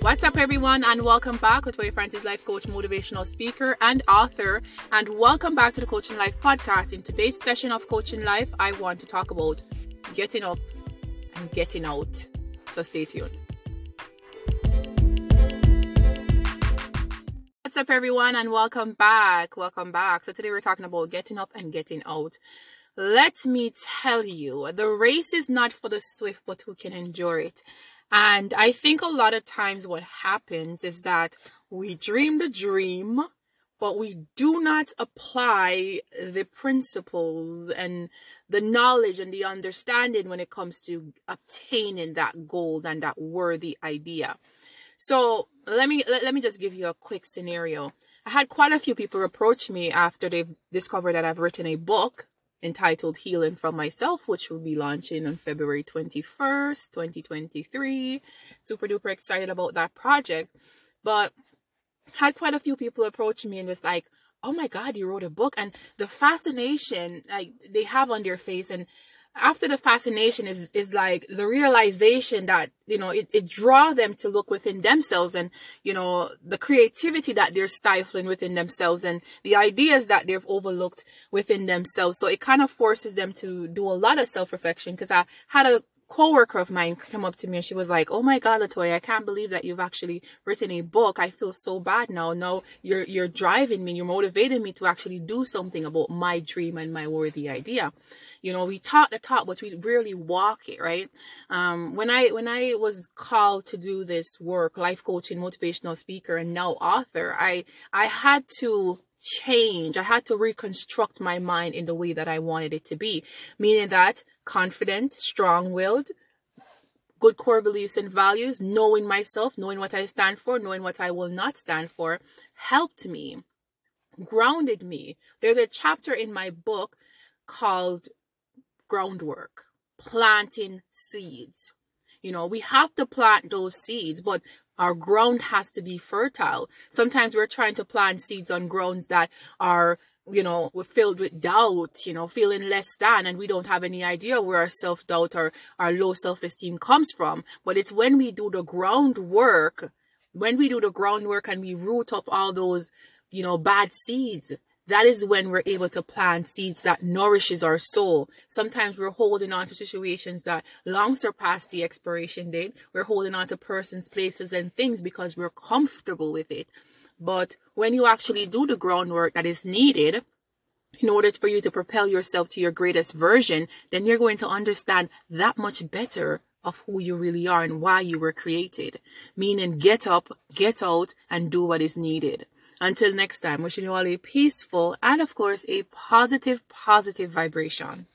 What's up, everyone, and welcome back. Latoya Francis, life coach, motivational speaker, and author. And welcome back to the Coaching Life podcast. In today's session of Coaching Life, I want to talk about getting up and getting out. So stay tuned. What's up, everyone, and welcome back. Welcome back. So, today we're talking about getting up and getting out. Let me tell you, the race is not for the swift, but who can endure it. And I think a lot of times what happens is that we dream the dream, but we do not apply the principles and the knowledge and the understanding when it comes to obtaining that goal and that worthy idea. So let me let, let me just give you a quick scenario. I had quite a few people approach me after they've discovered that I've written a book entitled Healing from Myself, which will be launching on February 21st, 2023. Super duper excited about that project. But had quite a few people approach me and was like, oh my God, you wrote a book. And the fascination like they have on their face and after the fascination is is like the realization that you know it, it draw them to look within themselves and you know the creativity that they're stifling within themselves and the ideas that they've overlooked within themselves. So it kind of forces them to do a lot of self-reflection because i had a coworker of mine come up to me and she was like, "Oh my God, Latoya, I can't believe that you've actually written a book. I feel so bad now. Now you're you're driving me, you're motivating me to actually do something about my dream and my worthy idea." You know, we talk the talk, but we really walk it, right? Um, when I when I was called to do this work, life coaching, motivational speaker, and now author, I I had to change. I had to reconstruct my mind in the way that I wanted it to be, meaning that confident, strong willed, good core beliefs and values, knowing myself, knowing what I stand for, knowing what I will not stand for, helped me, grounded me. There's a chapter in my book called Groundwork, planting seeds. You know, we have to plant those seeds, but our ground has to be fertile. Sometimes we're trying to plant seeds on grounds that are, you know, we're filled with doubt, you know, feeling less than, and we don't have any idea where our self doubt or our low self esteem comes from. But it's when we do the groundwork, when we do the groundwork and we root up all those, you know, bad seeds, that is when we're able to plant seeds that nourishes our soul. Sometimes we're holding on to situations that long surpass the expiration date. We're holding on to persons, places, and things because we're comfortable with it. But when you actually do the groundwork that is needed, in order for you to propel yourself to your greatest version, then you're going to understand that much better of who you really are and why you were created. Meaning, get up, get out, and do what is needed. Until next time, wishing you all a peaceful and, of course, a positive, positive vibration.